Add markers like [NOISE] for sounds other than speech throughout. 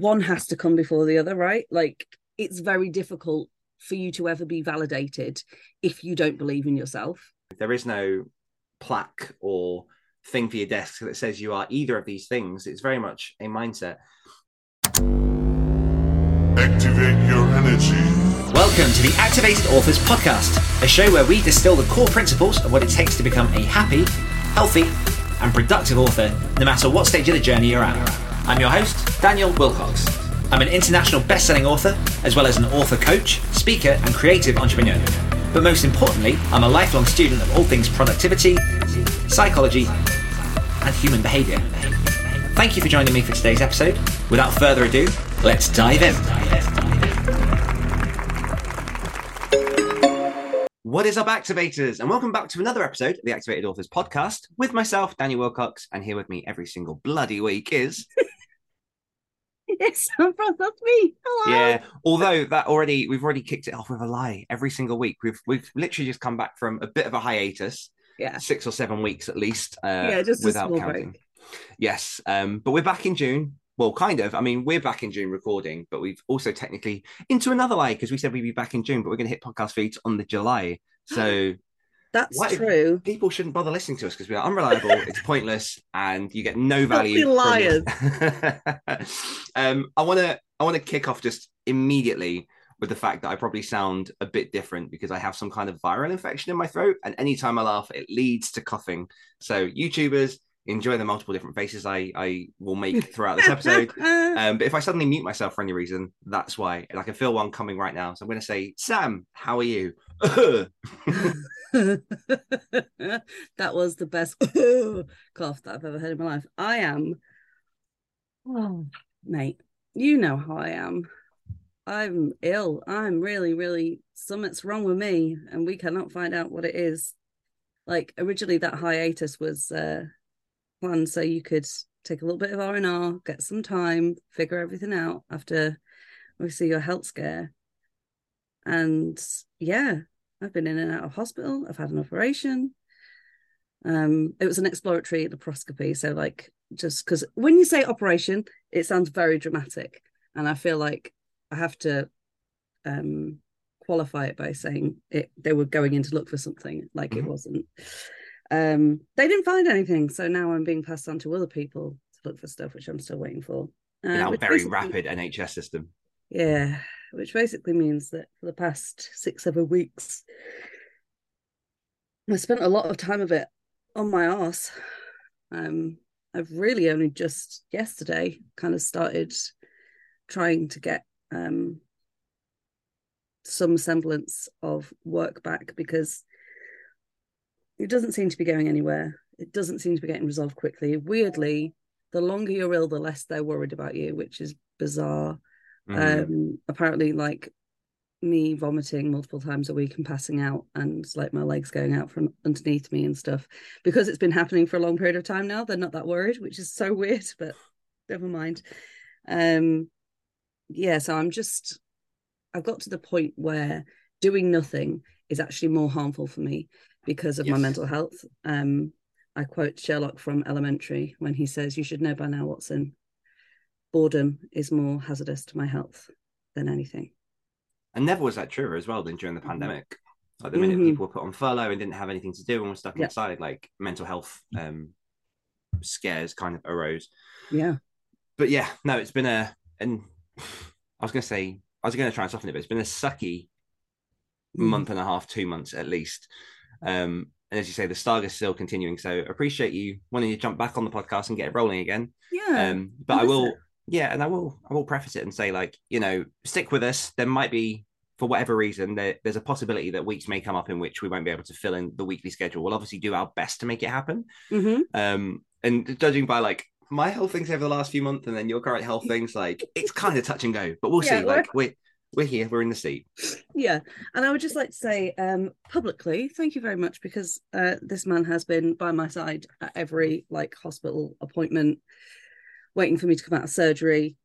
one has to come before the other, right? Like it's very difficult for you to ever be validated if you don't believe in yourself. There is no plaque or thing for your desk that says you are either of these things. It's very much a mindset. Activate your energy. Welcome to the Activated Authors Podcast, a show where we distill the core principles of what it takes to become a happy, healthy, and productive author, no matter what stage of the journey you're at. I'm your host, Daniel Willcocks. I'm an international best-selling author, as well as an author coach, speaker, and creative entrepreneur. But most importantly, I'm a lifelong student of all things productivity, psychology, and human behavior. Thank you for joining me for today's episode. Without further ado, let's dive in. What is up, activators? And welcome back to another episode of the Activated Authors podcast with myself, Daniel Willcocks. And here with me every single bloody week is. Yes, [LAUGHS] that's me. Hello. Yeah. Although that already, we've already kicked it off with a lie every single week. We've we've literally just come back from a bit of a hiatus. Yeah. Six or seven weeks at least. Uh, Yeah, just without counting. break. Yes. Um, but we're back in June. Well, kind of. I mean, we're back in June recording, but we've also technically into another lie because we said we'd be back in June, but we're going to hit podcast feeds on the July. So That's What? true. people shouldn't bother listening to us because we are unreliable, [LAUGHS] it's pointless, and you get no value. It. [LAUGHS] um, I want to I want to kick off just immediately with the fact that I probably sound a bit different because I have some kind of viral infection in my throat, and anytime I laugh, it leads to coughing. So YouTubers enjoy the multiple different faces I I will make throughout this episode. [LAUGHS] Um, but if I suddenly mute myself for any reason, that's why. And I can feel one coming right now. So I'm going to say, Sam, how are you? [LAUGHS] that was the best [LAUGHS] cough that I've ever heard in my life. I am, oh, mate, you know how I am. I'm ill. I'm really, really, something's wrong with me, and we cannot find out what it is. Like originally, that hiatus was uh, planned so you could take a little bit of R and R, get some time, figure everything out after obviously your health scare. And yeah, I've been in and out of hospital. I've had an operation. Um, it was an exploratory laparoscopy. So, like, just because when you say operation, it sounds very dramatic, and I feel like I have to um qualify it by saying it. They were going in to look for something, like it Mhm. wasn't. Um, they didn't find anything, so now I'm being passed on to other people to look for stuff, which I'm still waiting for. Uh, in our very basically- rapid NHS system. yeah, which basically means that for the past six, seven weeks, I spent a lot of time of it on my ass. Um, I've really only just yesterday kind of started trying to get um some semblance of work back because it doesn't seem to be going anywhere. It doesn't seem to be getting resolved quickly. Weirdly, the longer you're ill, the less they're worried about you, which is bizarre Mhm. um apparently like me vomiting multiple times a week and passing out and like my legs going out from underneath me and stuff. Because it's been happening for a long period of time now they're not that worried which is so [LAUGHS] weird but never mind. Um yeah so i'm just i've got to the point where doing nothing is actually more harmful for me because of my mental health. Um i quote sherlock from elementary when he says you should know by now watson boredom is more hazardous to my health than anything. and never was that truer as well than during the pandemic. Like the minute Mhm. people were put on furlough and didn't have anything to do and were stuck Yeah. inside, like mental health um, scares kind of arose. Yeah. But yeah, no, it's been a and I was going to say I was going to try and soften it, but it's been a sucky Mm. month and a half, two months at least. Um, and as you say, the staga's still continuing. So appreciate you wanting to jump back on the podcast and get it rolling again. Yeah. Um, but I will, it. Yeah, and I will, I will preface it and say, like, you know, stick with us. There might be, for whatever reason, there, there's a possibility that weeks may come up in which we won't be able to fill in the weekly schedule. We'll obviously do our best to make it happen. Mhm. Um, and judging by like my health things over the last few months and then your current health things, like it's kind of touch and go. But we'll Yeah, see. Like we're we're here, we're in the seat. Yeah. And I would just like to say um publicly, thank you very much because uh this man has been by my side at every like hospital appointment, waiting for me to come out of surgery,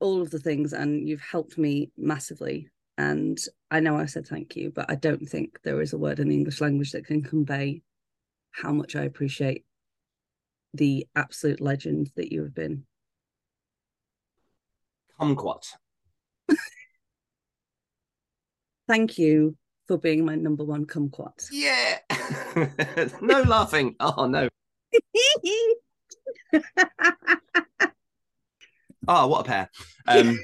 all of the things, and you've helped me massively. And I know I said thank you, but I don't think there is a word in the English language that can convey how much I appreciate the absolute legend that you have been. kumquat. [LAUGHS] Thank you for being my number one kumquat. Yeah. [LAUGHS] no laughing. Oh no. [LAUGHS] Oh, what a pair. [LAUGHS] Um,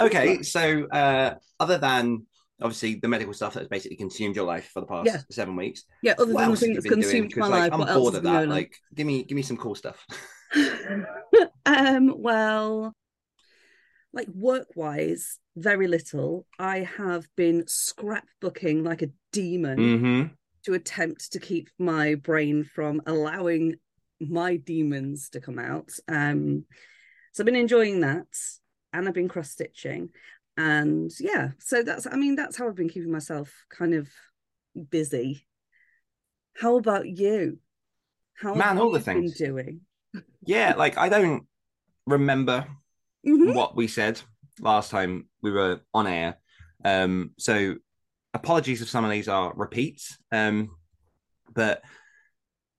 okay, so uh, other than obviously the medical stuff that has basically consumed your life for the past Yeah. seven weeks, Yeah, other than the thing that's consumed my 'Cause, like, life, I'm what else bored of that. going on? Like, give me, give me some cool stuff. [LAUGHS] um, well, like work wise, very little. I have been scrapbooking like a demon Mm-hmm. to attempt to keep my brain from allowing my demons to come out. Um, so I've been enjoying that, and I've been cross stitching, and yeah, so that's I mean that's how I've been keeping myself kind of busy. How about you? How Man, have all the you been things. doing? Yeah, like I don't remember Mhm. what we said last time we were on air. Um, so apologies if some of these are repeats. Um, but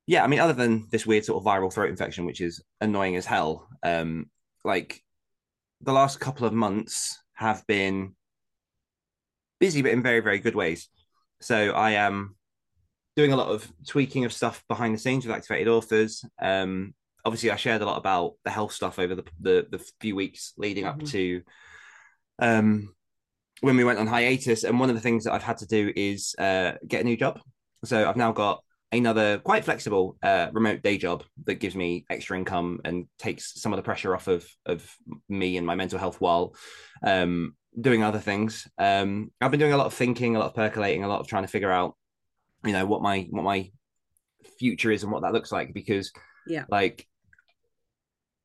yeah, I mean, other than this weird sort of viral throat infection, which is annoying as hell, um, like the last couple of months have been busy, but in very, very good ways. So I am doing a lot of tweaking of stuff behind the scenes with activated authors. Um, obviously, I shared a lot about the health stuff over the the, the few weeks leading up Mhm. to um, when we went on hiatus. And one of the things that I've had to do is uh, get a new job. So I've now got another quite flexible uh, remote day job that gives me extra income and takes some of the pressure off of of me and my mental health while um, doing other things. Um, I've been doing a lot of thinking, a lot of percolating, a lot of trying to figure out, you know, what my what my future is and what that looks like because Yeah. like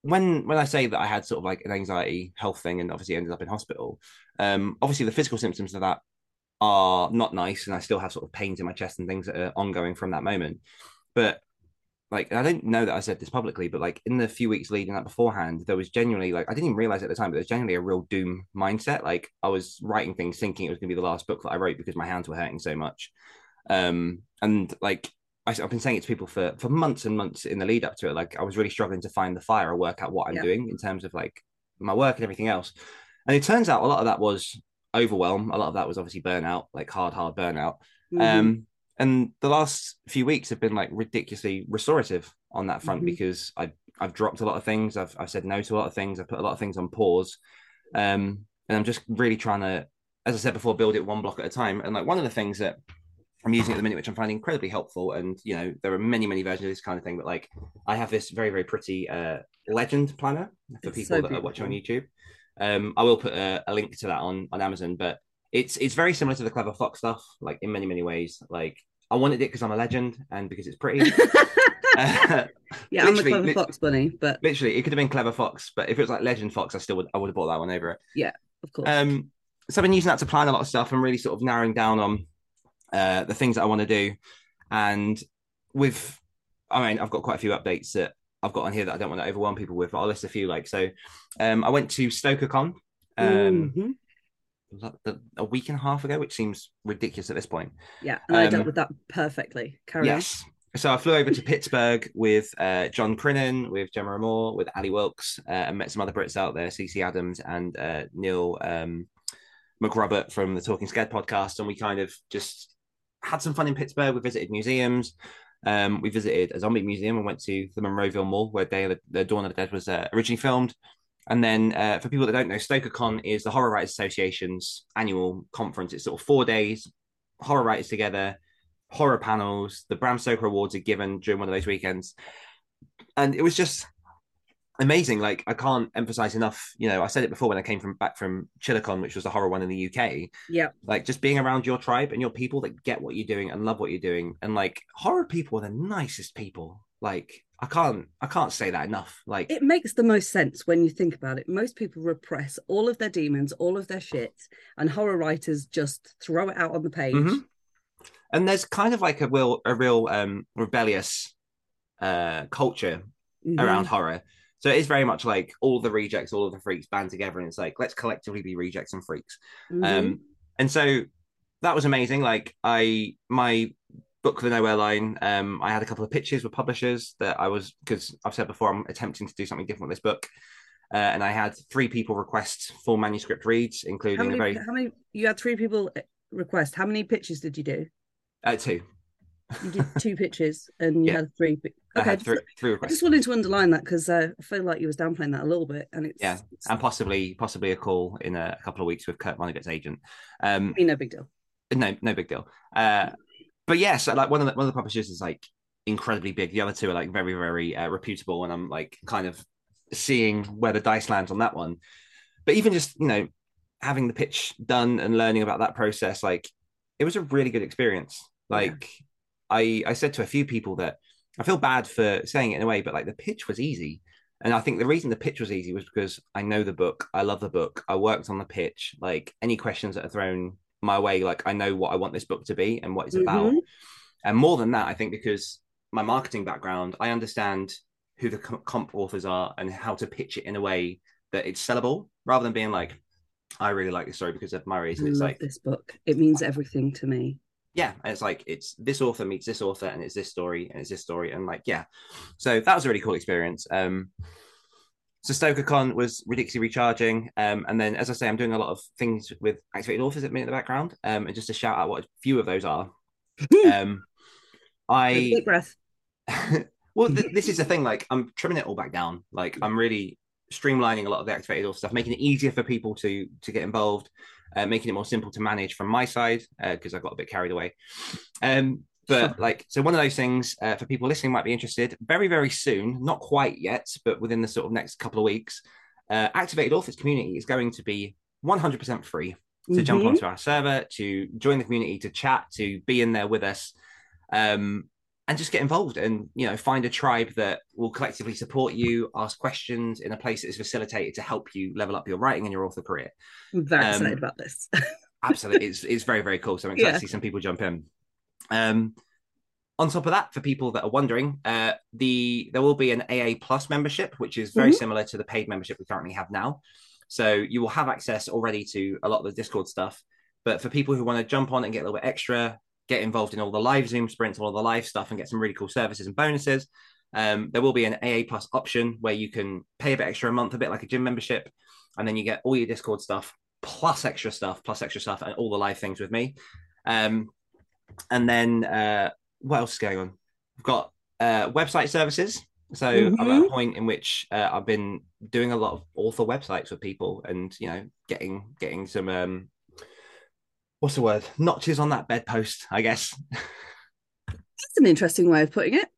when when I say that I had sort of like an anxiety health thing and obviously ended up in hospital, um, obviously the physical symptoms of that are not nice, and I still have sort of pains in my chest and things that are ongoing from that moment. But like, I don't know that I said this publicly, but like in the few weeks leading up beforehand, there was genuinely like I didn't even realize at the time, but there's genuinely a real doom mindset. Like I was writing things thinking it was going to be the last book that I wrote because my hands were hurting so much, um, and like I, have been saying it to people for for months and months in the lead up to it. Like I was really struggling to find the fire or work out what I'm Yeah. doing in terms of like my work and everything else. And it turns out a lot of that was overwhelm. A lot of that was obviously burnout, like hard, hard burnout. Mhm. Um, and the last few weeks have been like ridiculously restorative on that front Mhm. because I've I've dropped a lot of things. I've I've said no to a lot of things. I've put a lot of things on pause. Um, and I'm just really trying to, as I said before, build it one block at a time. And like one of the things that I'm using at the minute, which I'm finding incredibly helpful, and you know, there are many, many versions of this kind of thing, but like I have this very, very pretty uh legend planner for It's people so that are watching on. YouTube. Um, I will put a, a link to that on on Amazon, but it's it's very similar to the Clever Fox stuff, like in many, many ways. Like I wanted it because I'm a legend and because it's pretty. [LAUGHS] Uh, yeah, I'm a clever fox bunny, but literally, it could have been Clever Fox, but if it was like Legend Fox, I still would I would have bought that one over it. Yeah, of course. Um, so I've been using that to plan a lot of stuff and really sort of narrowing down on uh, the things that I want to do. And with, I mean, I've got quite a few updates that I've got on here that I don't want to overwhelm people with, but I'll list a few. Like, so um, I went to StokerCon um, Mhm. a week and a half ago, which seems ridiculous at this point. Yeah, and I dealt um, with that perfectly. Carry Yes. So I flew over to Pittsburgh with uh, John Crinnan, with Gemma Amor, with Ali Wilkes, uh, and met some other Brits out there, CC Adams and uh, Neil um, McRobert from the Talking Scared podcast. And we kind of just had some fun in Pittsburgh. We visited museums. Um, we visited a zombie museum and went to the Monroeville Mall where Day of the, the Dawn of the Dead was uh, originally filmed. And then, uh, for people that don't know, StokerCon is the Horror Writers Association's annual conference. It's sort of four days, horror writers together, horror panels. The Bram Stoker Awards are given during one of those weekends, and it was just amazing. Like I can't emphasize enough. You know, I said it before when I came from back from ChillerCon, which was the horror one in the UK. Yeah, Like just being around your tribe and your people that get what you're doing and love what you're doing, and like horror people are the nicest people. Like I can't, I can't say that enough. Like it makes the most sense when you think about it. Most people repress all of their demons, all of their shit, and horror writers just throw it out on the page. Mhm. and there's kind of like a real, a real um rebellious uh culture Mhm. around horror. So it is very much like all the rejects, all of the freaks band together, and it's like let's collectively be rejects and freaks. Mhm. Um, and so that was amazing. Like I, my book, The Nowhere Line, um, I had a couple of pitches with publishers that I was because I've said before I'm attempting to do something different with this book, uh, and I had three people request full manuscript reads, How including many? a very How many? You had three people uh, request. How many pitches did you do? uh, two. You did two pitches, and you Yeah. had three. pi- I Okay, had three, three I just wanted to underline that because uh, I feel like you was downplaying that a little bit, and it's Yeah, and possibly possibly a call in a couple of weeks with Kurt Vonnegut's agent. Um, be no big deal. no, no big deal. Uh, but yes, like one of the one of the publishers is like incredibly big. The other two are like very very uh, reputable, and I'm like kind of seeing where the dice lands on that one. But even just you know having the pitch done and learning about that process, like it was a really good experience. Like I I said to a few people that I feel bad for saying it in a way, but like the pitch was easy. And I think the reason the pitch was easy was because I know the book. I love the book. I worked on the pitch. Like any questions that are thrown my way, like I know what I want this book to be and what it's about. Mhm. And more than that, I think because my marketing background, I understand who the comp authors are and how to pitch it in a way that it's sellable rather than being like, I really like this story because of my I reason. It's love like, this book. It means everything to me. Yeah, and it's like it's this author meets this author, and it's this story, and it's this story, and like yeah, so that was a really cool experience. Um, so StokerCon was ridiculously recharging, um, and then as I say, I'm doing a lot of things with activated authors at the minute in the background, um, and just to shout out what a few of those are. Um, I Deep breath. [LAUGHS] well, th- this is the thing. Like, I'm trimming it all back down. Like, I'm really streamlining a lot of the activated author stuff, making it easier for people to to get involved, uh, making it more simple to manage from my side because I got a bit carried away. Um, but like, so one of those things uh, for people listening might be interested. Very, very soon, not quite yet, but within the sort of next couple of weeks, uh, activated authors community is going to be 100% free to jump Mhm. onto our server, to join the community, to chat, to be in there with us, um, and just get involved and you know find a tribe that will collectively support you, ask questions in a place that is facilitated to help you level up your writing and your author career. I'm very Um, excited about this. [LAUGHS] Absolutely, it's it's very very cool. So I'm excited Yeah. to see some people jump in. Um, on top of that, for people that are wondering, uh, the there will be an AA Plus membership, which is very Mhm. similar to the paid membership we currently have now. So you will have access already to a lot of the Discord stuff. But for people who want to jump on and get a little bit extra, get involved in all the live Zoom sprints, all the live stuff, and get some really cool services and bonuses, um, there will be an AA Plus option where you can pay a bit extra a month, a bit like a gym membership, and then you get all your Discord stuff plus extra stuff, plus extra stuff, and all the live things with me. Um, and then uh, what else is going on? We've got uh, website services. So I'm at a Mhm. point in which uh, I've been doing a lot of author websites with people, and you know, getting getting some um, what's the word? Notches on that bedpost, I guess. That's an interesting way of putting it.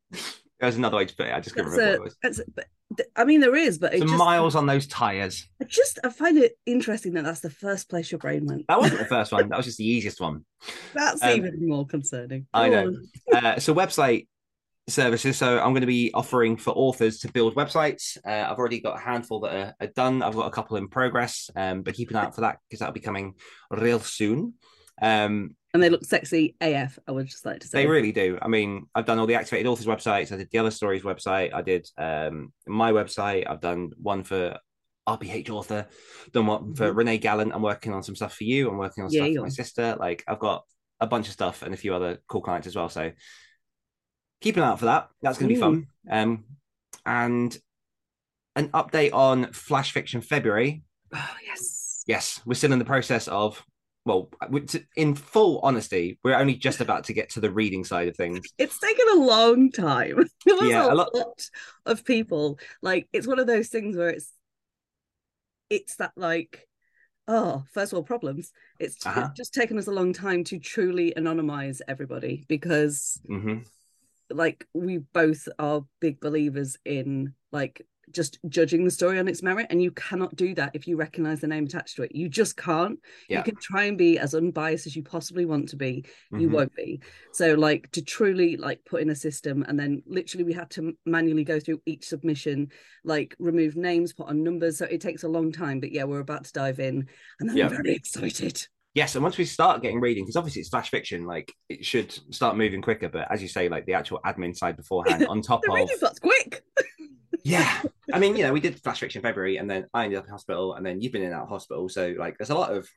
There's another way to put it. I just couldn't remember what it was. that's a, but th- I mean, there is, but it Some just, miles on those tires. I just I find it interesting that that's the first place your brain went. That wasn't the first one. That was just the easiest one. [LAUGHS] That's Um, even more concerning. I know. uh, so website services. So I'm going to be offering for authors to build websites. Uh, I've already got a handful that are, are done. I've got a couple in progress, um, but keep an eye out for that because that'll be coming real soon. Um, And they look sexy AF. I would just like to say they really do. I mean, I've done all the activated authors websites. I did the other stories website. I did um, my website. I've done one for RPH author. Done one for Mhm. Renee Gallant. I'm working on some stuff for you. I'm working on Yeah, stuff for my sister. Like I've got a bunch of stuff and a few other cool clients as well. So keep an eye out for that. That's going to be fun. Um, and an update on Flash Fiction February. [SIGHS] Oh yes. Yes, we're still in the process of. Well, in full honesty, we're only just about to get to the reading side of things. It's taken a long time. [LAUGHS] There was Yeah, a, a lot- lot of people. Like it's one of those things where it's it's that like oh first world problems. It's, Uh-huh. just taken us a long time to truly anonymize everybody because hmm like we both are big believers in like just judging the story on its merit and you cannot do that if you recognize the name attached to it you just can't Yeah. you can try and be as unbiased as you possibly want to be you Mhm. won't be so like to truly like put in a system and then literally we had to manually go through each submission like remove names put on numbers so it takes a long time but yeah we're about to dive in and i'm Yeah. very excited Yes, and once we start getting reading, because obviously it's flash fiction, like it should start moving quicker. But as you say, like the actual admin side beforehand, [LAUGHS] on top the of reading part's quick yeah, I mean, you know, we did flash fiction in February, and then I ended up in hospital, and then you've been in that hospital, so like there's a lot of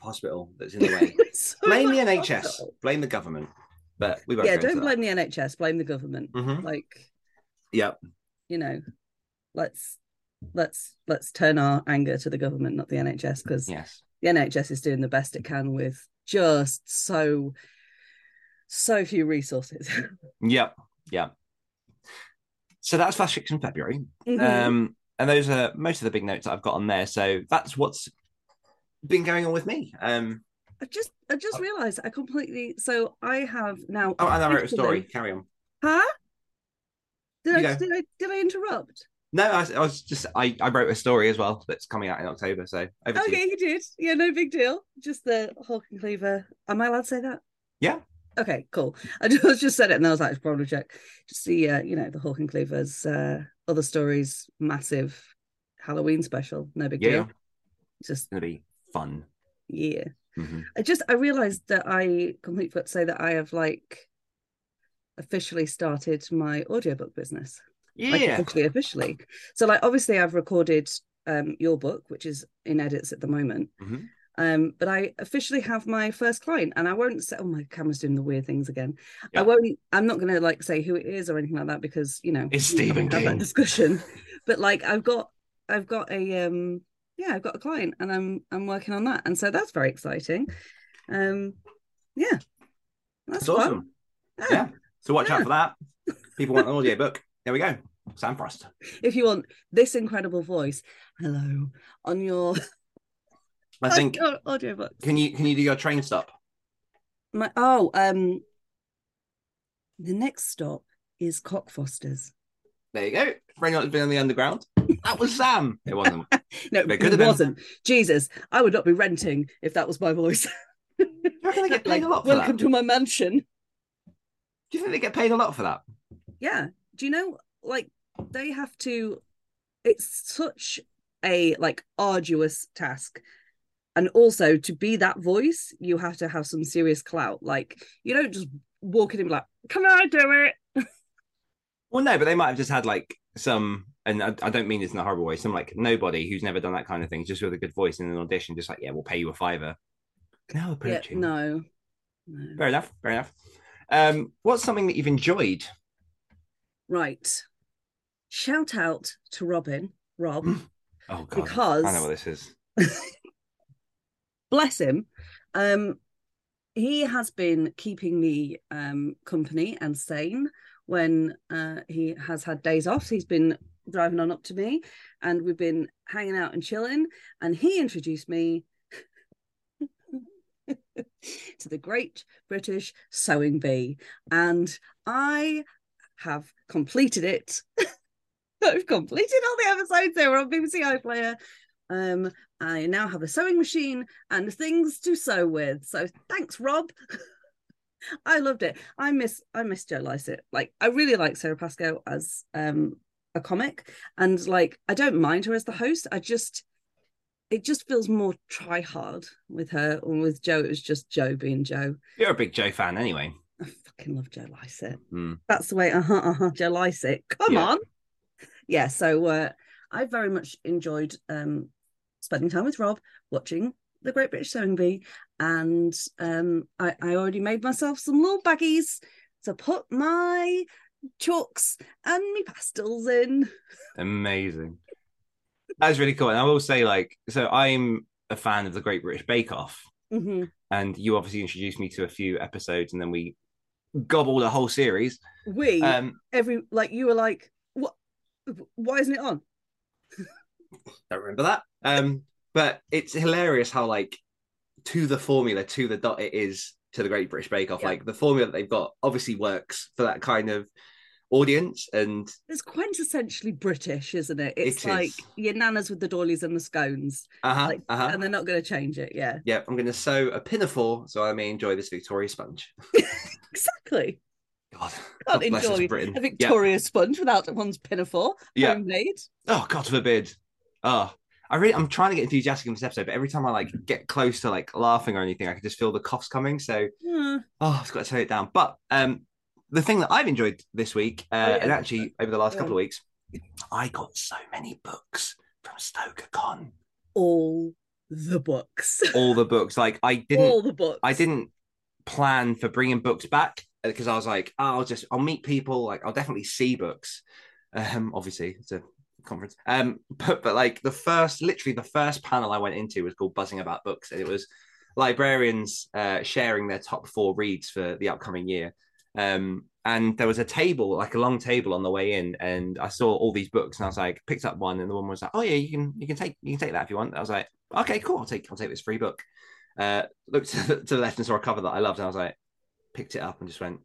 hospital that's in the way. [LAUGHS] So blame the NHS, hospital. blame the government, but we won't. yeah don't blame the nhs blame the government. Mhm. like Yeah, you know let's let's let's turn our anger to the government, not the NHS, because Yes. the NHS is doing the best it can with just so so few resources. [LAUGHS] Yep. Yep. So that's Flash Fiction February. Mhm. Um, and those are most of the big notes that I've got on there. So that's what's been going on with me. Um, I just I just realized I completely so I have now oh, and I wrote a story. Carry on. Huh? Did I, did I did I interrupt? No, I, was- I was just I, I wrote a story as well that's coming out in October. So over to Okay, you. you did. Yeah, no big deal. Just the Hawk and Cleaver. Am I allowed to say that? Yeah. Okay, cool. I [LAUGHS] just, just said it and I was like, probably check. Just the uh, you know, the Hawk and Cleaver's uh other stories, massive Halloween special. No big Yeah, deal. Just gonna be fun. yeah. Mhm. I just I realized that I completely forgot to say that I have like officially started my audiobook business. Like Yeah. officially, officially. So like obviously I've recorded um your book, which is in edits at the moment. Mhm. Um, but I officially have my first client and I won't say oh my camera's doing the weird things again. Yeah. I won't I'm not gonna like say who it is or anything like that because you know It's Stephen had that discussion. [LAUGHS] but like I've got I've got a um yeah, I've got a client and I'm I'm working on that. And so that's very exciting. Um yeah. That's That's awesome. Yeah. Yeah. So watch out for that. People want an audiobook. There we go. Sam Frost. If you want this incredible voice, hello, on your, I think your audiobook. can you can you do your train stop? My oh, um the next stop is Cockfosters. There you go. For anyone that's been on the underground. That was Sam. It wasn't. [LAUGHS] No, It it, could have been. wasn't. Jesus, I would not be renting if that was my voice. Do you reckon they get paid like, a lot for welcome that? to my mansion. Do you think they get paid a lot for that? Yeah. Do you know like they have to it's such a like arduous task. And also to be that voice, you have to have some serious clout. Like you don't just walk in and be like, Can I do it? [LAUGHS] Well, no, but they might have just had like some, and I, I don't mean this in a horrible way. Some like nobody who's never done that kind of thing, just with a good voice in an audition, just like, yeah, we'll pay you a fiver. Now Yeah, approaching. no. No. Fair enough. Fair enough. Um, what's something that you've enjoyed? Right. Shout out to Robin, Rob, [LAUGHS] Oh god, Because- I know what this is. [LAUGHS] bless him. Um, he has been keeping me um company and sane when uh he has had days off. He's been driving on up to me and we've been hanging out and chilling. And he introduced me [LAUGHS] to the Great British Sewing Bee. And I have completed it. [LAUGHS] I've completed all the episodes. They were on BBC iPlayer. Um, I now have a sewing machine and things to sew with. So thanks, Rob. [LAUGHS] I loved it. I miss I miss Joe Lycett. Like I really like Sara Pascoe as um a comic, and like I don't mind her as the host. I just it just feels more try hard with her. And with Joe, it was just Joe being Joe. You're a big Joe fan, anyway. I fucking love Joe Lycett. Hmm. That's the way. Uh huh. Uh huh. Joe Lycett. Come Yeah. on. Yeah. So uh, I very much enjoyed um, spending time with Rob, watching the Great British Sewing Bee, and um, I, I already made myself some little baggies to put my chalks and my pastels in. Amazing. That's really cool. And I will say, like, so I'm a fan of the Great British Bake Off, hmm and you obviously introduced me to a few episodes, and then we gobbled a whole series. We Um, every like you were like, what? Why isn't it on? [LAUGHS] don't remember that. Um, but it's hilarious how like to the formula, to the dot, it is to the Great British Bake Off. Yeah. Like the formula that they've got obviously works for that kind of audience, and It's quintessentially British, isn't it? It's It like is. your nanas with the doilies and the scones, uh huh, like, uh huh. and they're not going to change it. Yeah, Yeah, I'm going to sew a pinafore so I may enjoy this Victoria sponge. [LAUGHS] exactly. God, Can't God enjoy a Victoria sponge without one's pinafore, Yeah. homemade. Oh, God forbid. Oh, I really, I'm trying to get enthusiastic in this episode, but every time I like get close to like laughing or anything, I can just feel the coughs coming. So, Hmm. oh, I've got to tone it down. But um, the thing that I've enjoyed this week, uh, Oh, yeah. and actually over the last Go couple of weeks, I got so many books from StokerCon. All the books. All the books, like I didn't, All the books. I didn't plan for bringing books back because I was like, oh, I'll just I'll meet people, like I'll definitely see books. Um, obviously, it's a conference. Um, but but like the first, literally the first panel I went into was called "Buzzing About Books," and it was librarians uh, sharing their top four reads for the upcoming year. Um, and there was a table, like a long table on the way in, and I saw all these books, and I was like, picked up one, and the woman was like, "Oh yeah, you can you can take you can take that if you want." I was like, "Okay, cool, I'll take I'll take this free book." Uh, looked [LAUGHS] to the, to the left and saw a cover that I loved, and I was like, picked it up and just went,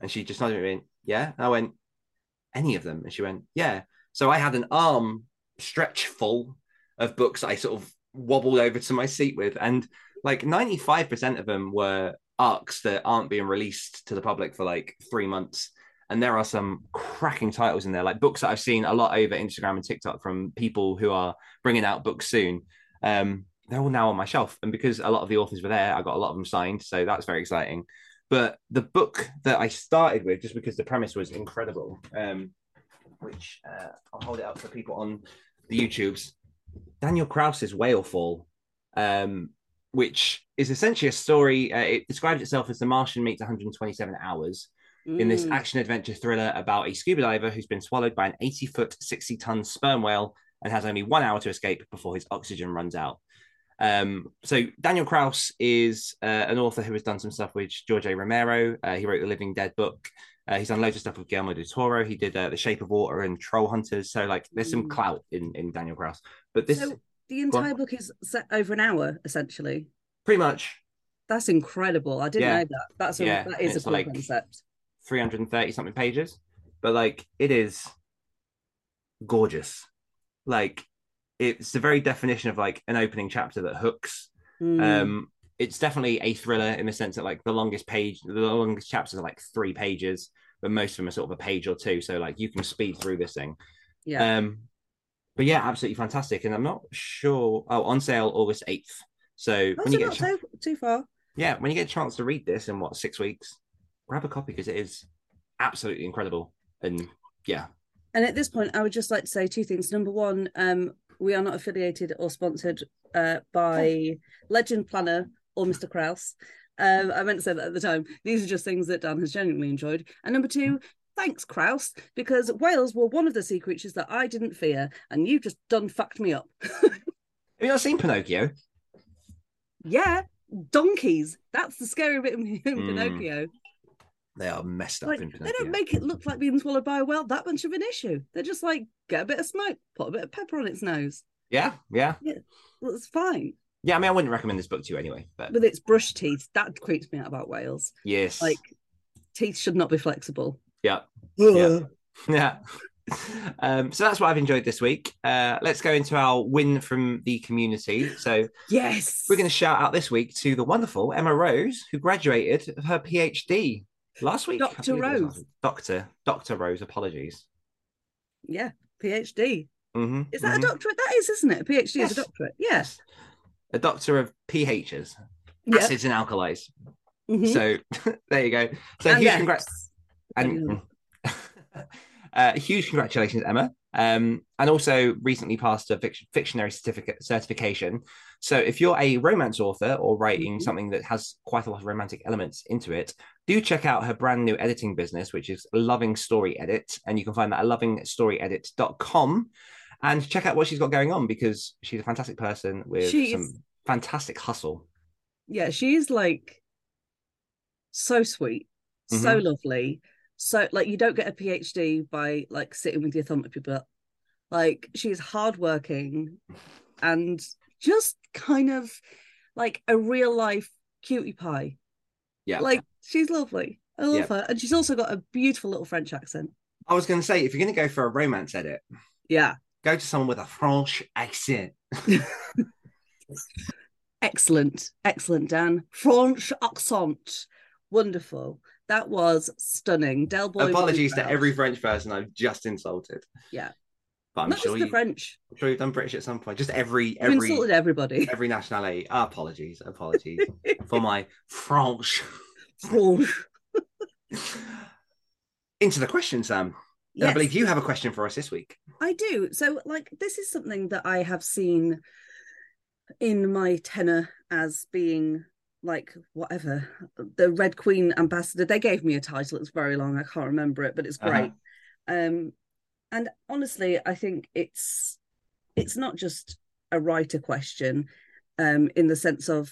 and she just nodded at me, "Yeah," and I went, "Any of them?" And she went, "Yeah." So I had an arm stretch full of books I sort of wobbled over to my seat with, and like ninety five percent of them were arcs that aren't being released to the public for like three months. And there are some cracking titles in there, like books that I've seen a lot over Instagram and TikTok from people who are bringing out books soon. Um, they're all now on my shelf. And because a lot of the authors were there, I got a lot of them signed. So that's very exciting. But the book that I started with, just because the premise was incredible, um, which uh, I'll hold it up for people on the YouTubes, Daniel Kraus's Whale Fall, um, which is essentially a story. Uh, it describes itself as The Martian meets 127 hours in this Mm. action adventure thriller about a scuba diver who's been swallowed by an 80 foot, 60 ton sperm whale and has only one hour to escape before his oxygen runs out. Um, so Daniel Krause is uh, an author who has done some stuff with George A. Romero. Uh, he wrote the Living Dead book. Uh, he's done loads of stuff with Guillermo del Toro. He did uh, The Shape of Water and Troll Hunters. So like, there's some Mm. clout in in Daniel Kraus. But this So the entire book is set over an hour, essentially. pretty much That's incredible. I didn't Yeah. know that. That's a, Yeah, that is a cool like- concept. 330 something pages, but like it is gorgeous. Like it's the very definition of like an opening chapter that hooks. Mm. Um, it's definitely a thriller in the sense that like the longest page, the longest chapters are like three pages, but most of them are sort of a page or two. So like you can speed through this thing. yeah. Um, but yeah, absolutely fantastic. And I'm not sure. Oh, on sale August 8th. So Oh, when you get chance, too, too far. yeah, when you get a chance to read this in what six weeks, grab a copy because it is absolutely incredible. And yeah, And at this point, I would just like to say two things. Number one, um, we are not affiliated or sponsored uh, by Legend Planner or Mr. Kraus. Um, I meant to say that at the time. These are just things that Dan has genuinely enjoyed. And number two, thanks, Kraus, because whales were one of the sea creatures that I didn't fear, and you just done fucked me up. [LAUGHS] have you not seen Pinocchio? yeah, donkeys. That's the scary bit in [LAUGHS] Mm. Pinocchio. They are messed up Like they don't make it look like being swallowed by a whale that much of an issue. They're just like get a bit of smoke, put a bit of pepper on its nose. Yeah, yeah, Well, it's fine. Yeah. I mean, I wouldn't recommend this book to you anyway, but With its brush teeth, that creeps me out about whales. yes, Like teeth should not be flexible. yeah, Ugh. [LAUGHS] yeah. Um, so that's what I've enjoyed this week. Uh, let's go into our win from the community. So Yes. we're going to shout out this week to the wonderful Emma Rose, who graduated her PhD last week. Dr. believe it was last Rose. Doctor, Doctor Rose. Apologies. Yeah. PhD. hmm Is that a doctorate? That is, isn't it? A PhD is a doctorate. Yes. A doctor of pHs, Yeah. acids and alkalis. Mhm. So [LAUGHS] there you go. So And huge congrats and Mm. [LAUGHS] uh, huge congratulations, Emma. Um, and also recently passed a fic- fictionary certificate certification. So if you're a romance author or writing Mhm. something that has quite a lot of romantic elements into it, do check out her brand new editing business, which is Loving Story Edit, and you can find that at lovingstoryedit.com. And check out what she's got going on because she's a fantastic person with She some fantastic hustle. Yeah, she's like so sweet, so Mm-hmm. lovely. So like you don't get a PhD by like sitting with your thumb up your butt. Like she's hardworking and just kind of like a real life cutie pie. Yeah. Like she's lovely. I love Yeah. her. And she's also got a beautiful little French accent. I was going to say, if you're going to go for a romance edit, Yeah. Go to someone with a French accent. [LAUGHS] Excellent. Excellent, Dan. French accent. Wonderful. That was stunning. Del Boy. Apologies to every French person I've just insulted. Yeah. but I'm Not sure just the you, French. I'm sure you've done British at some point. Just every every insulted everybody. [LAUGHS] every nationality. Ah, apologies, apologies for my French. French. [LAUGHS] Into the question, Sam. And I believe you have a question for us this week. I do. So, like, this is something that I have seen in my tenor as being like whatever the Red Queen ambassador. They gave me a title. It's very long. I can't remember it, but it's Uh-huh. great. Um, and honestly, I think it's it's not just a writer question, um, in the sense of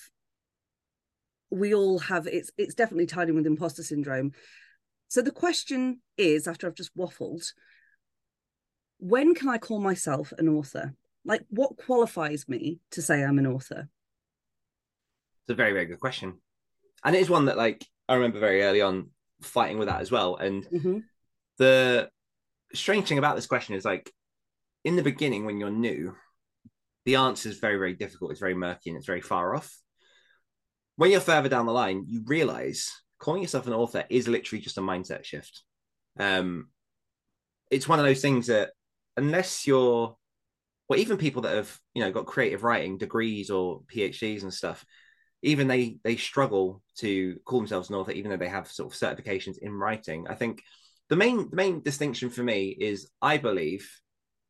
we all have it's it's definitely tied in with imposter syndrome. So the question is, after I've just waffled, when can I call myself an author? Like, what qualifies me to say I'm an author? It's a very, very good question. And it is one that, like, I remember very early on fighting with that as well. And Mhm. the strange thing about this question is, like, in the beginning, when you're new, the answer is very, very difficult. It's very murky and it's very far off. When you're further down the line, you realize calling yourself an author is literally just a mindset shift. Um, it's one of those things that, unless you're, well, even people that have, you know, got creative writing degrees or PhDs and stuff, even they they struggle to call themselves an author, even though they have sort of certifications in writing. I think the main the main distinction for me is I believe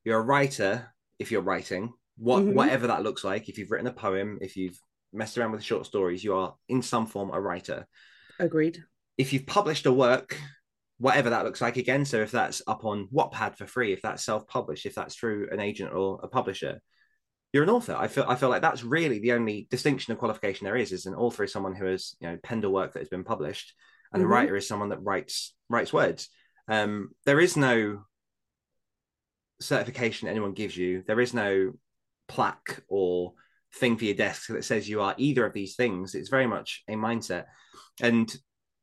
you're a writer if you're writing, what Mhm. whatever that looks like. If you've written a poem, if you've messed around with short stories, you are in some form a writer. Agreed. If you've published a work, whatever that looks like again, so if that's up on Wattpad for free, if that's self-published, if that's through an agent or a publisher, you're an author. I feel I feel like that's really the only distinction and qualification there is. Is an author is someone who has you know penned a work that has been published, and Mhm. a writer is someone that writes writes words. Um, there is no certification anyone gives you. There is no plaque or thing for your desk that says you are either of these things. It's very much a mindset, and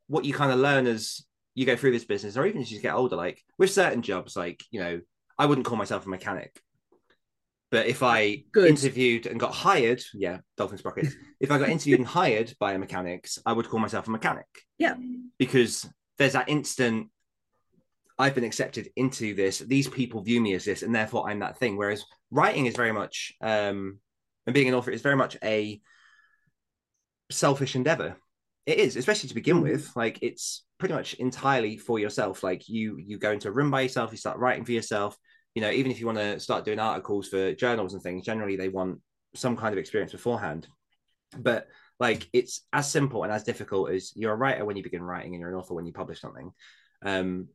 what you kind of learn as you go through this business, or even as you get older, like with certain jobs, like you know, I wouldn't call myself a mechanic. But if I Good. interviewed and got hired, yeah, dolphin sprockets. [LAUGHS] if I got interviewed and hired by a mechanic, I would call myself a mechanic. Yeah. Because there's that instant I've been accepted into this. These people view me as this, and therefore I'm that thing. Whereas writing is very much, um, and being an author is very much a selfish endeavor. It is, especially to begin with. Like it's pretty much entirely for yourself. Like you, you go into a room by yourself. You start writing for yourself. You know, even if you want to start doing articles for journals and things, generally they want some kind of experience beforehand. But like it's as simple and as difficult as you're a writer when you begin writing and you're an author when you publish something. Um,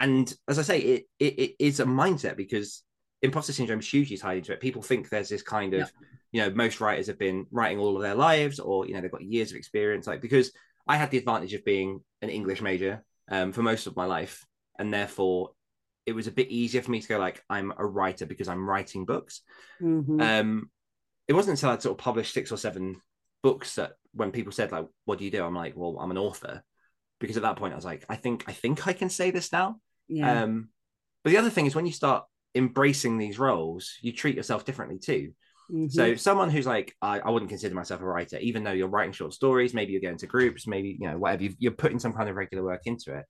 and as I say, it, it it is a mindset because imposter syndrome is hugely tied into it. People think there's this kind of, Yeah. you know, most writers have been writing all of their lives, or you know, they've got years of experience. Like because I had the advantage of being an English major um, for most of my life, and therefore it was a bit easier for me to go like I'm a writer because I'm writing books. Mhm. Um, it wasn't until I'd sort of published six or seven books that when people said like, "What do you do?" I'm like, "Well, I'm an author," because at that point I was like, "I think I think I can say this now." yeah. Um, but the other thing is when you start embracing these roles, you treat yourself differently too. Mhm. So someone who's like, I, I wouldn't consider myself a writer, even though you're writing short stories, maybe you're going to groups, maybe you know whatever you you're putting some kind of regular work into it.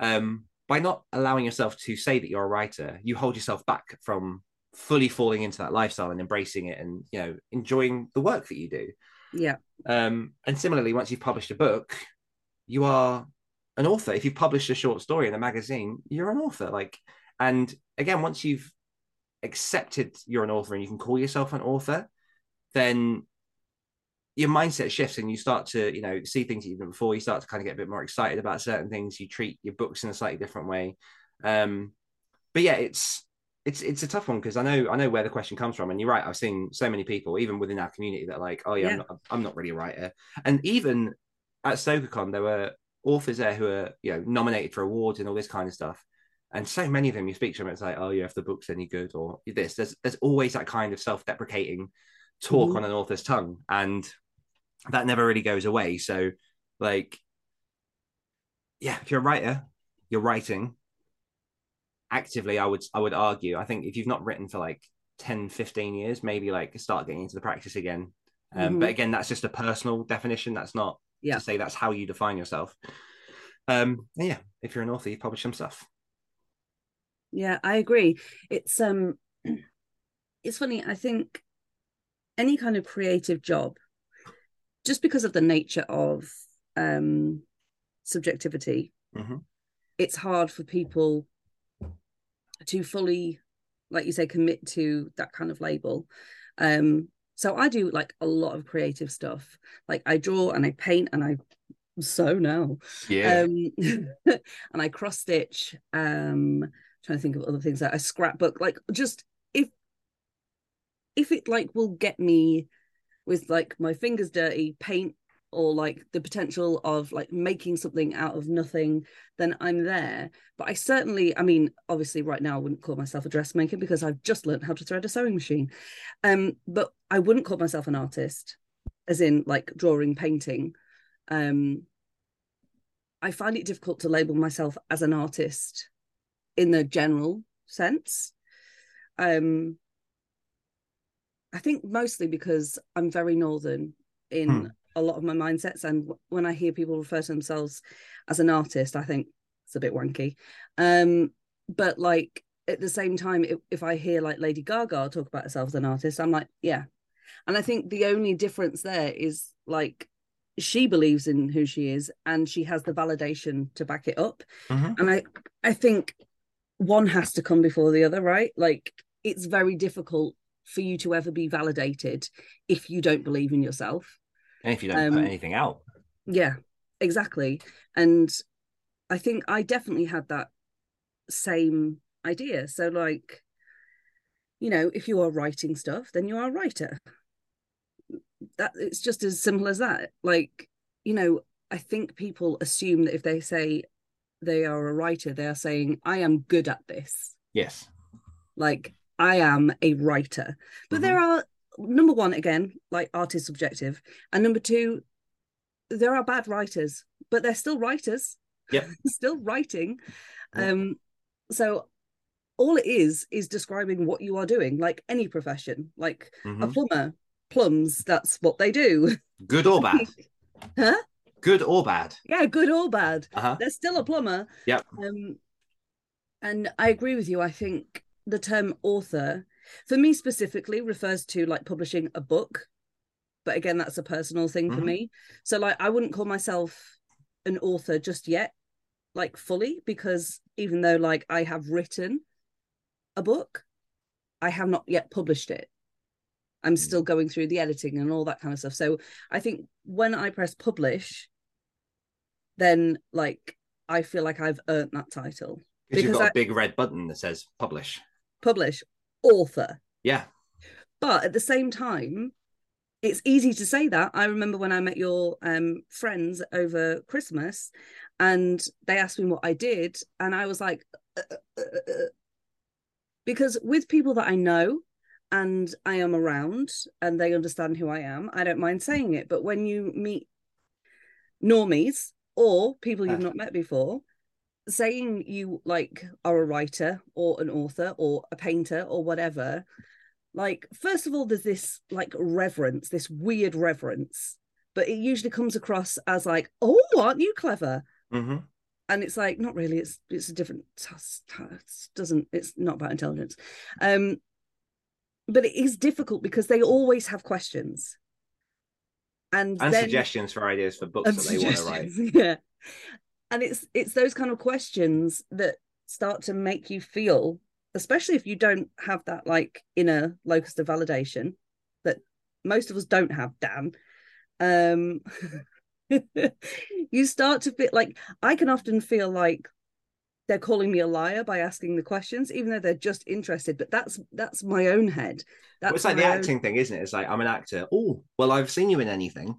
Um, by not allowing yourself to say that you're a writer, you hold yourself back from fully falling into that lifestyle and embracing it, and you know enjoying the work that you do. yeah. Um, and similarly, once you've published a book, you are an author. If you've published a short story in a magazine, you're an author. Like, and again, once you've accepted you're an author and you can call yourself an author, then your mindset shifts and you start to, you know, see things even before. You start to kind of get a bit more excited about certain things. You treat your books in a slightly different way. Um, but yeah, it's it's it's a tough one because I know I know where the question comes from, and you're right. I've seen so many people, even within our community, that are like, oh yeah, Yeah. I'm, not, I'm not really a writer. And even at StokerCon, there were authors there who are you know nominated for awards and all this kind of stuff. And so many of them, you speak to them, it's like, oh yeah, if the book's any good or this. There's there's always that kind of self-deprecating talk Mhm. on an author's tongue, and that never really goes away. So, like, yeah, if you're a writer, you're writing actively. I would I would argue. I think if you've not written for like 10, 15 years, maybe like start getting into the practice again. Um, Mhm. But again, that's just a personal definition. That's not Yeah. to say that's how you define yourself. Um, yeah, if you're an author, you publish some stuff. Yeah, I agree. It's um [CLEARS THROAT] it's funny, I think any kind of creative job, just because of the nature of um subjectivity, Mhm. it's hard for people to fully, like you say, commit to that kind of label. Um, so I do like a lot of creative stuff. Like I draw and I paint and I sew now. Um, [LAUGHS] and I cross stitch. Um, trying to think of other things like a scrapbook, like just if if it like will get me with like my fingers dirty, paint or like the potential of like making something out of nothing, then I'm there. But I certainly, I mean, obviously right now I wouldn't call myself a dressmaker because I've just learned how to thread a sewing machine. Um, but I wouldn't call myself an artist, as in like drawing, painting. Um, I find it difficult to label myself as an artist in the general sense. Um, I think mostly because I'm very northern in Hmm. a lot of my mindsets, and when I hear people refer to themselves as an artist, I think it's a bit wanky. Um, but like at the same time, if, if I hear like Lady Gaga talk about herself as an artist, I'm like, yeah. And I think the only difference there is like she believes in who she is and she has the validation to back it up. Mhm. And I I think one has to come before the other, right? Like it's very difficult for you to ever be validated if you don't believe in yourself. And if you don't Um, put anything out, Yeah, exactly. And I think I definitely had that same idea. So, like, you know, if you are writing stuff, then you are a writer. That it's just as simple as that. Like, you know, I think people assume that if they say they are a writer, they are saying, I am good at this. yes. Like, I am a writer. But there are, number one, again, like art is subjective. And number two, there are bad writers, but they're still writers. Yeah. [LAUGHS] still writing. Yeah. Um, so all it is is describing what you are doing, like any profession. Like a Mhm. plumber plums, that's what they do. Good or bad? [LAUGHS] huh? Good or bad? Yeah, good or bad. Uh-huh. They're still a plumber. Yep. Um, and I agree with you. I think the term author, for me specifically, refers to like publishing a book. But again, that's a personal thing for Mhm. me. So, like, I wouldn't call myself an author just yet, like fully, because even though like I have written a book, I have not yet published it. I'm still going through the editing and all that kind of stuff. So I think when I press publish, then like I feel like I've earned that title. Because you've got I- a big red button that says publish. Publish, author. Yeah. But at the same time, it's easy to say that. I remember when I met your um, friends over Christmas and they asked me what I did. And I was like, uh, uh, uh, because with people that I know and I am around and they understand who I am, I don't mind saying it. But when you meet normies or people you've not met before, saying you like are a writer or an author or a painter or whatever like first of all there's this like reverence this weird reverence but it usually comes across as like oh aren't you clever? Hmm and it's like not really it's it's a different it doesn't it's not about intelligence. Um but it is difficult because they always have questions and, And then suggestions for ideas for books that they want to write. [LAUGHS] yeah and it's it's those kind of questions that start to make you feel especially if you don't have that like inner locus of validation that most of us don't have dan um [LAUGHS] you start to feel like i can often feel like they're calling me a liar by asking the questions even though they're just interested but that's that's my own head that's Well, it's like the own- acting thing, isn't it? It's like I'm an actor. Oh, well, I've seen you in anything.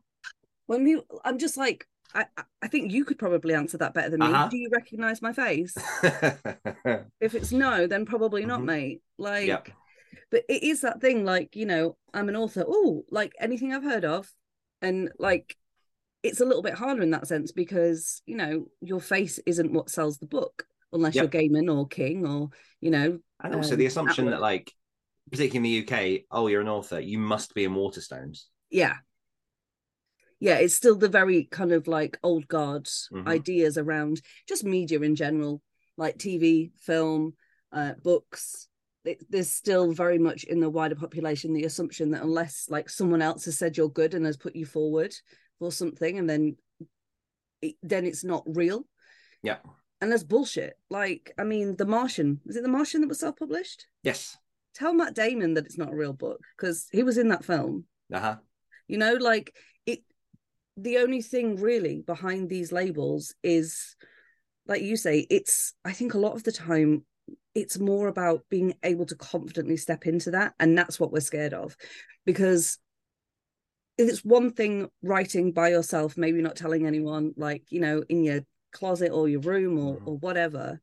when we i'm just like I, I- think you could probably answer that better than me. Uh-huh. Do you recognize my face? [LAUGHS] If it's no, then probably not, Mhm. mate. Like, Yep. but it is that thing. Like, you know, I'm an author. Oh, like anything I've heard of, and like, it's a little bit harder in that sense because you know your face isn't what sells the book unless Yep. you're Gaiman or King or you know. and also um, the assumption that, Atwood. like, particularly in the UK, oh, you're an author, you must be in Waterstones. yeah yeah it's still the very kind of like old guard Mhm. ideas around just media in general like tv film uh books it, there's still very much in the wider population the assumption that unless like someone else has said you're good and has put you forward for something and then it, then it's not real Yeah. And that's bullshit like i mean the martian is it the martian that was self-published Yes. tell matt damon that it's not a real book because he was in that film Uh huh. you know like it the only thing really behind these labels is like you say it's i think a lot of the time it's more about being able to confidently step into that and that's what we're scared of because it's one thing writing by yourself maybe not telling anyone like you know in your closet or your room or, Mhm. or whatever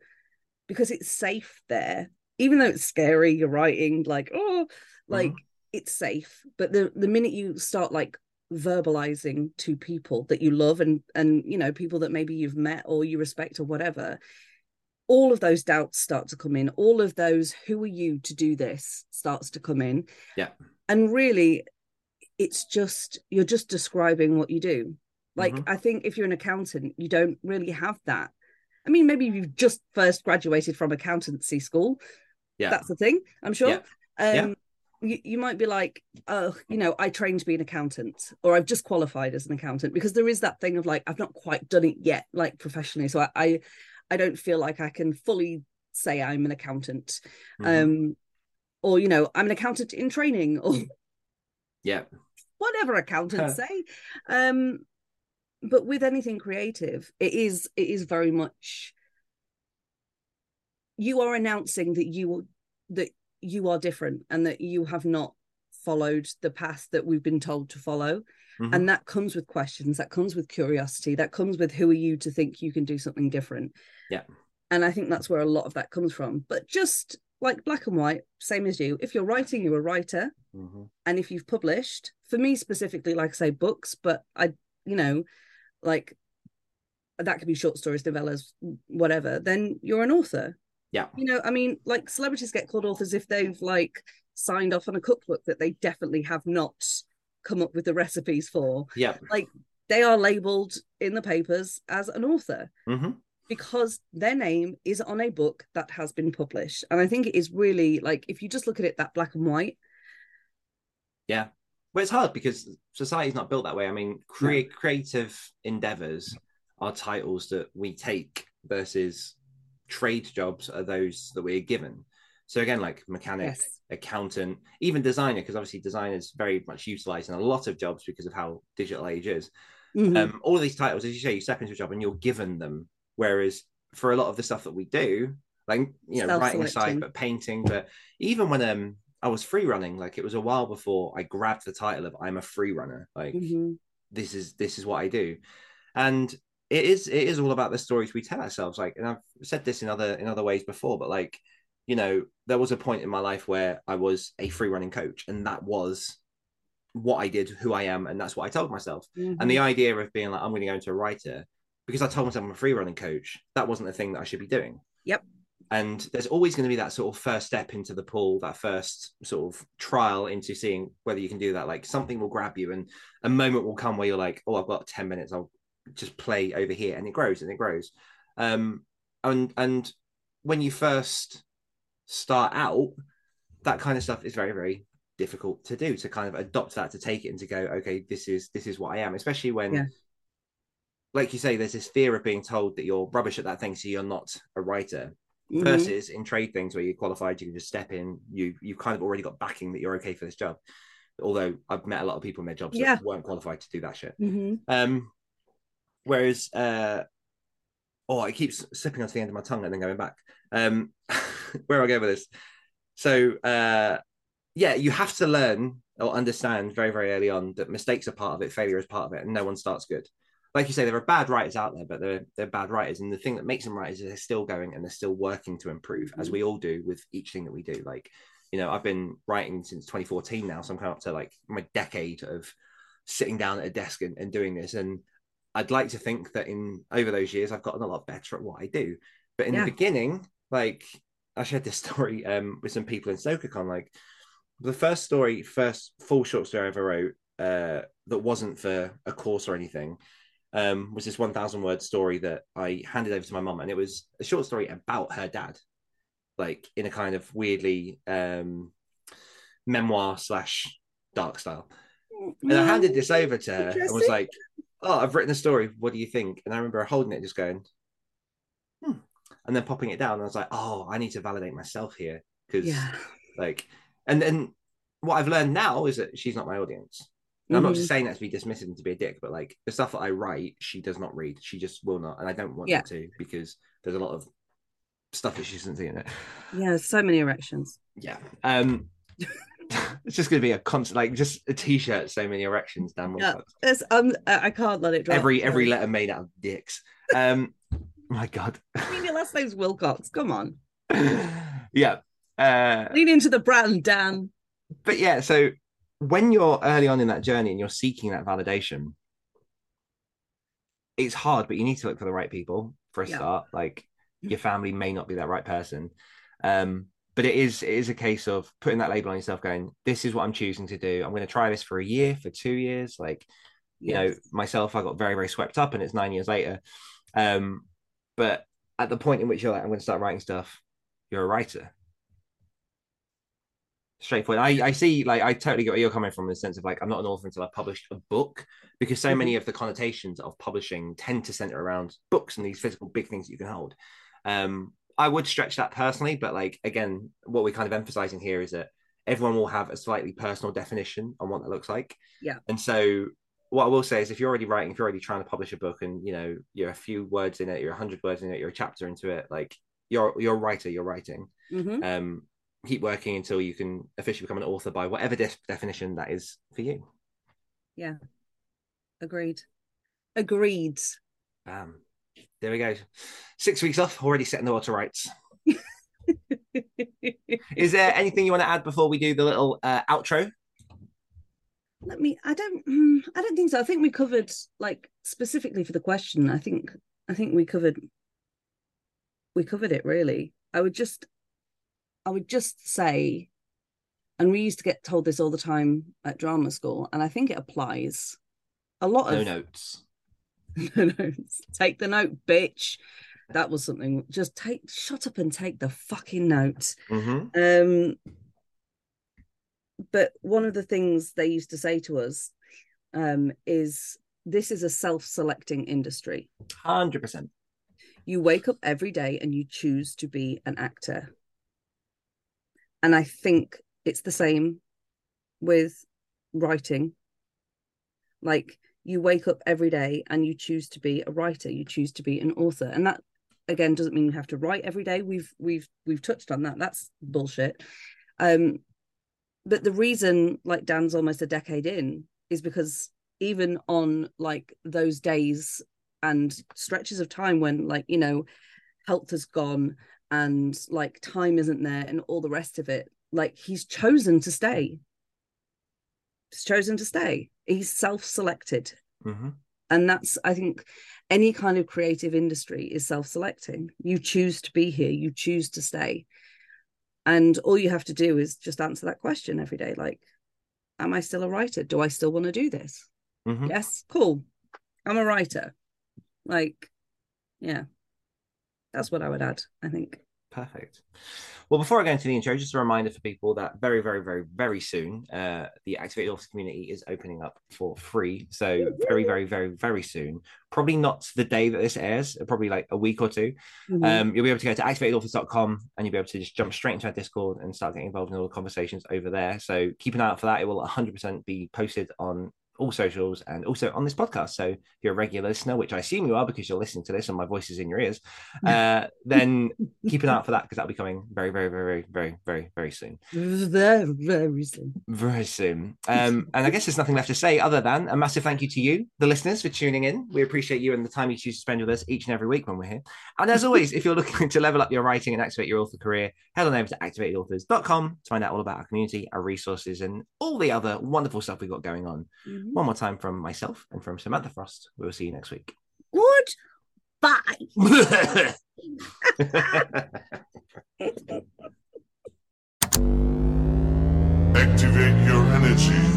because it's safe there. Even though it's scary you're writing like oh like it's safe. But the the minute you start like verbalizing to people that you love and and you know people that maybe you've met or you respect or whatever all of those doubts start to come in. All of those who are you to do this? starts to come in. Yeah. and really it's just you're just describing what you do like Mhm. i think if you're an accountant you don't really have that i mean maybe you've just first graduated from accountancy school Yeah. that's the thing i'm sure Yeah. um Yeah. You, you might be like oh you know i trained to be an accountant or i've just qualified as an accountant because there is that thing of like i've not quite done it yet like professionally so i i, I don't feel like i can fully say i'm an accountant Mhm. um or you know i'm an accountant in training or yeah. [LAUGHS] whatever accountants say um but with anything creative it is it is very much you are announcing that you that you are different and that you have not followed the path that we've been told to follow Mhm. and that comes with questions that comes with curiosity that comes with who are you to think you can do something different Yeah. and i think that's where a lot of that comes from but just like black and white same as you if you're writing you're a writer Mhm. and if you've published for me specifically like i say books but i you know like that could be short stories novellas whatever then you're an author Yeah. you know i mean like celebrities get called authors if they've like signed off on a cookbook that they definitely have not come up with the recipes for Yeah. Like they are labeled in the papers as an author Mhm. because their name is on a book that has been published and i think it is really like if you just look at it that black and white Well, it's hard because society's not built that way. I mean, create creative endeavors are titles that we take versus trade jobs are those that we're given. So again, like mechanic, yes accountant, even designer, because obviously design is very much utilized in a lot of jobs because of how digital age is. Mhm. Um, all of these titles, as you say, you step into a job and you're given them. Whereas for a lot of the stuff that we do, like you know, writing aside, but painting, but even when um I was free running, like it was a while before I grabbed the title of I'm a free runner. Like Mhm. this is this is what I do, and it is it is all about the stories we tell ourselves. Like, and I've said this in other in other ways before, but like you know, there was a point in my life where I was a free running coach, and that was what I did, who I am, and that's what I told myself. And the idea of being like, I'm going to go into a writer because I told myself I'm a free running coach, that wasn't the thing that I should be doing. Yep. And there's always going to be that sort of first step into the pool, that first sort of trial into seeing whether you can do that. Like something will grab you, and a moment will come where you're like, oh, I've got 10 minutes, I'll just play over here. And it grows and it grows. Um, and, and when you first start out, that kind of stuff is very, very difficult to do to kind of adopt that to take it and to go okay this is this is what i am especially when Yeah. like you say there's this fear of being told that you're rubbish at that thing so you're not a writer Mhm. versus in trade things where you're qualified you can just step in you you've kind of already got backing that you're okay for this job although i've met a lot of people in their jobs Yeah. that weren't qualified to do that shit Mhm. um whereas uh oh it keeps slipping onto the end of my tongue and then going back um [LAUGHS] where i go with this so uh yeah you have to learn or understand very very early on that mistakes are part of it failure is part of it and no one starts good like you say there are bad writers out there but they're they're bad writers. And the thing that makes them writers is they're still going and they're still working to improve as we all do with each thing that we do. Like you know i've been writing since 2014 now so i'm coming up to like my decade of sitting down at a desk and, and doing this. And i'd like to think that in over those years i've gotten a lot better at what i do. But in Yeah. the beginning like i shared this [LAUGHS] story um with some people in StokerCon like the first story first full short story i ever wrote uh that wasn't for a course or anything um was this 1000 word story that i handed over to my mom and it was a short story about her dad like in a kind of weirdly um memoir slash dark style and I handed this over to her and was like, "Oh, I've written a story. What do you think?" And I remember holding it, and just going, "Hmm," and then popping it down. And I was like, "Oh, I need to validate myself here because, yeah like, and then what I've learned now is that she's not my audience. And I'm not just saying that to be dismissive and to be a dick, but like the stuff that I write, she does not read. She just will not, and I don't want Yeah. her to because there's a lot of stuff that she doesn't see in it. Yeah, so many erections. Yeah. Um, [LAUGHS] it's just going to be a constant, like just a t-shirt. So many erections. Dan Yeah. It's, um, I I can't let it drop. Every every letter made out of dicks. Um, my God. I mean, your last name's Willcocks. Come on, [LAUGHS] yeah. Uh, lean into the brand, Dan. but yeah, so when you're early on in that journey and you're seeking that validation, it's hard, but you need to look for the right people for a Yeah. start. Like your family may not be that right person. Um, but it is it is a case of putting that label on yourself, going, This is what I'm choosing to do. I'm going to try this for a year, for two years. Like, you know, myself, I got very, very swept up and it's nine years later. Um, but at the point in which you're like, I'm going to start writing stuff, you're a writer straightforward. I, I see, like, I totally get where you're coming from in the sense of like, I'm not an author until I've published a book because so many of the connotations of publishing tend to center around books and these physical big things that you can hold. Um, I would stretch that personally, but like, again, what we're kind of emphasizing here is that everyone will have a slightly personal definition on what that looks like. Yeah. And so, what I will say is, if you're already writing, if you're already trying to publish a book, and you know you're a few words in it, you're a hundred words in it, you're a chapter into it, like you're you're a writer, you're writing Mhm. um, keep working until you can officially become an author by whatever de- definition that is for you. Yeah. Agreed. Agreed. Um, there we go. Six weeks off, already setting the water rights. [LAUGHS] Is there anything you want to add before we do the little uh, outro? Let me. I don't. mm, I don't think so. I think we covered like specifically for the question. I think. I think we covered. We covered it really. I would just. I would just say, and we used to get told this all the time at drama school, and I think it applies. A lot No of notes. [LAUGHS] no notes. Take the note, bitch. That was something. Just take. Shut up and take the fucking note. hmm Um, but one of the things they used to say to us um, is this is a self-selecting industry. Hundred percent. You wake up every day and you choose to be an actor. And I think it's the same with writing. Like you wake up every day and you choose to be a writer, you choose to be an author. And that again doesn't mean you have to write every day. We've we've we've touched on that. That's bullshit. Um but the reason like Dan's almost a decade in is because even on like those days and stretches of time when like you know health has gone and like time isn't there and all the rest of it like he's chosen to stay. He's chosen to stay. He's self-selected. Hmm and that's i think any kind of creative industry is self-selecting. You choose to be here. You choose to stay. And all you have to do is just answer that question every day like am i still a writer? Do i still want to do this? Hmm yes cool. I'm a writer. Like yeah that's what i would add i think Perfect. Well, before I go into the intro, just a reminder for people that very, very, very, very soon, uh, the Activated Authors community is opening up for free. So very, very, very, very soon. Probably not the day that this airs, probably like a week or two. Mm-hmm. Um, you'll be able to go to activatedauthors.com and you'll be able to just jump straight into our Discord and start getting involved in all the conversations over there. So keep an eye out for that. It will 100% be posted on all socials and also on this podcast. So if you're a regular listener, which I assume you are because you're listening to this and my voice is in your ears, [LAUGHS] uh, then keep an eye out for that because that'll be coming very, very, very, very, very, very soon. very very soon Very soon. Um, and I guess there's nothing left to say other than a massive thank you to you, the listeners, for tuning in. We appreciate you and the time you choose to spend with us each and every week when we're here. And as always, if you're looking to level up your writing and activate your author career, head on over to activatedauthors.com to find out all about our community, our resources, and all the other wonderful stuff we've got going on. Mhm. One more time from myself and from Samantha Frost. We will see you next week. good bye [LAUGHS] Activate your energy.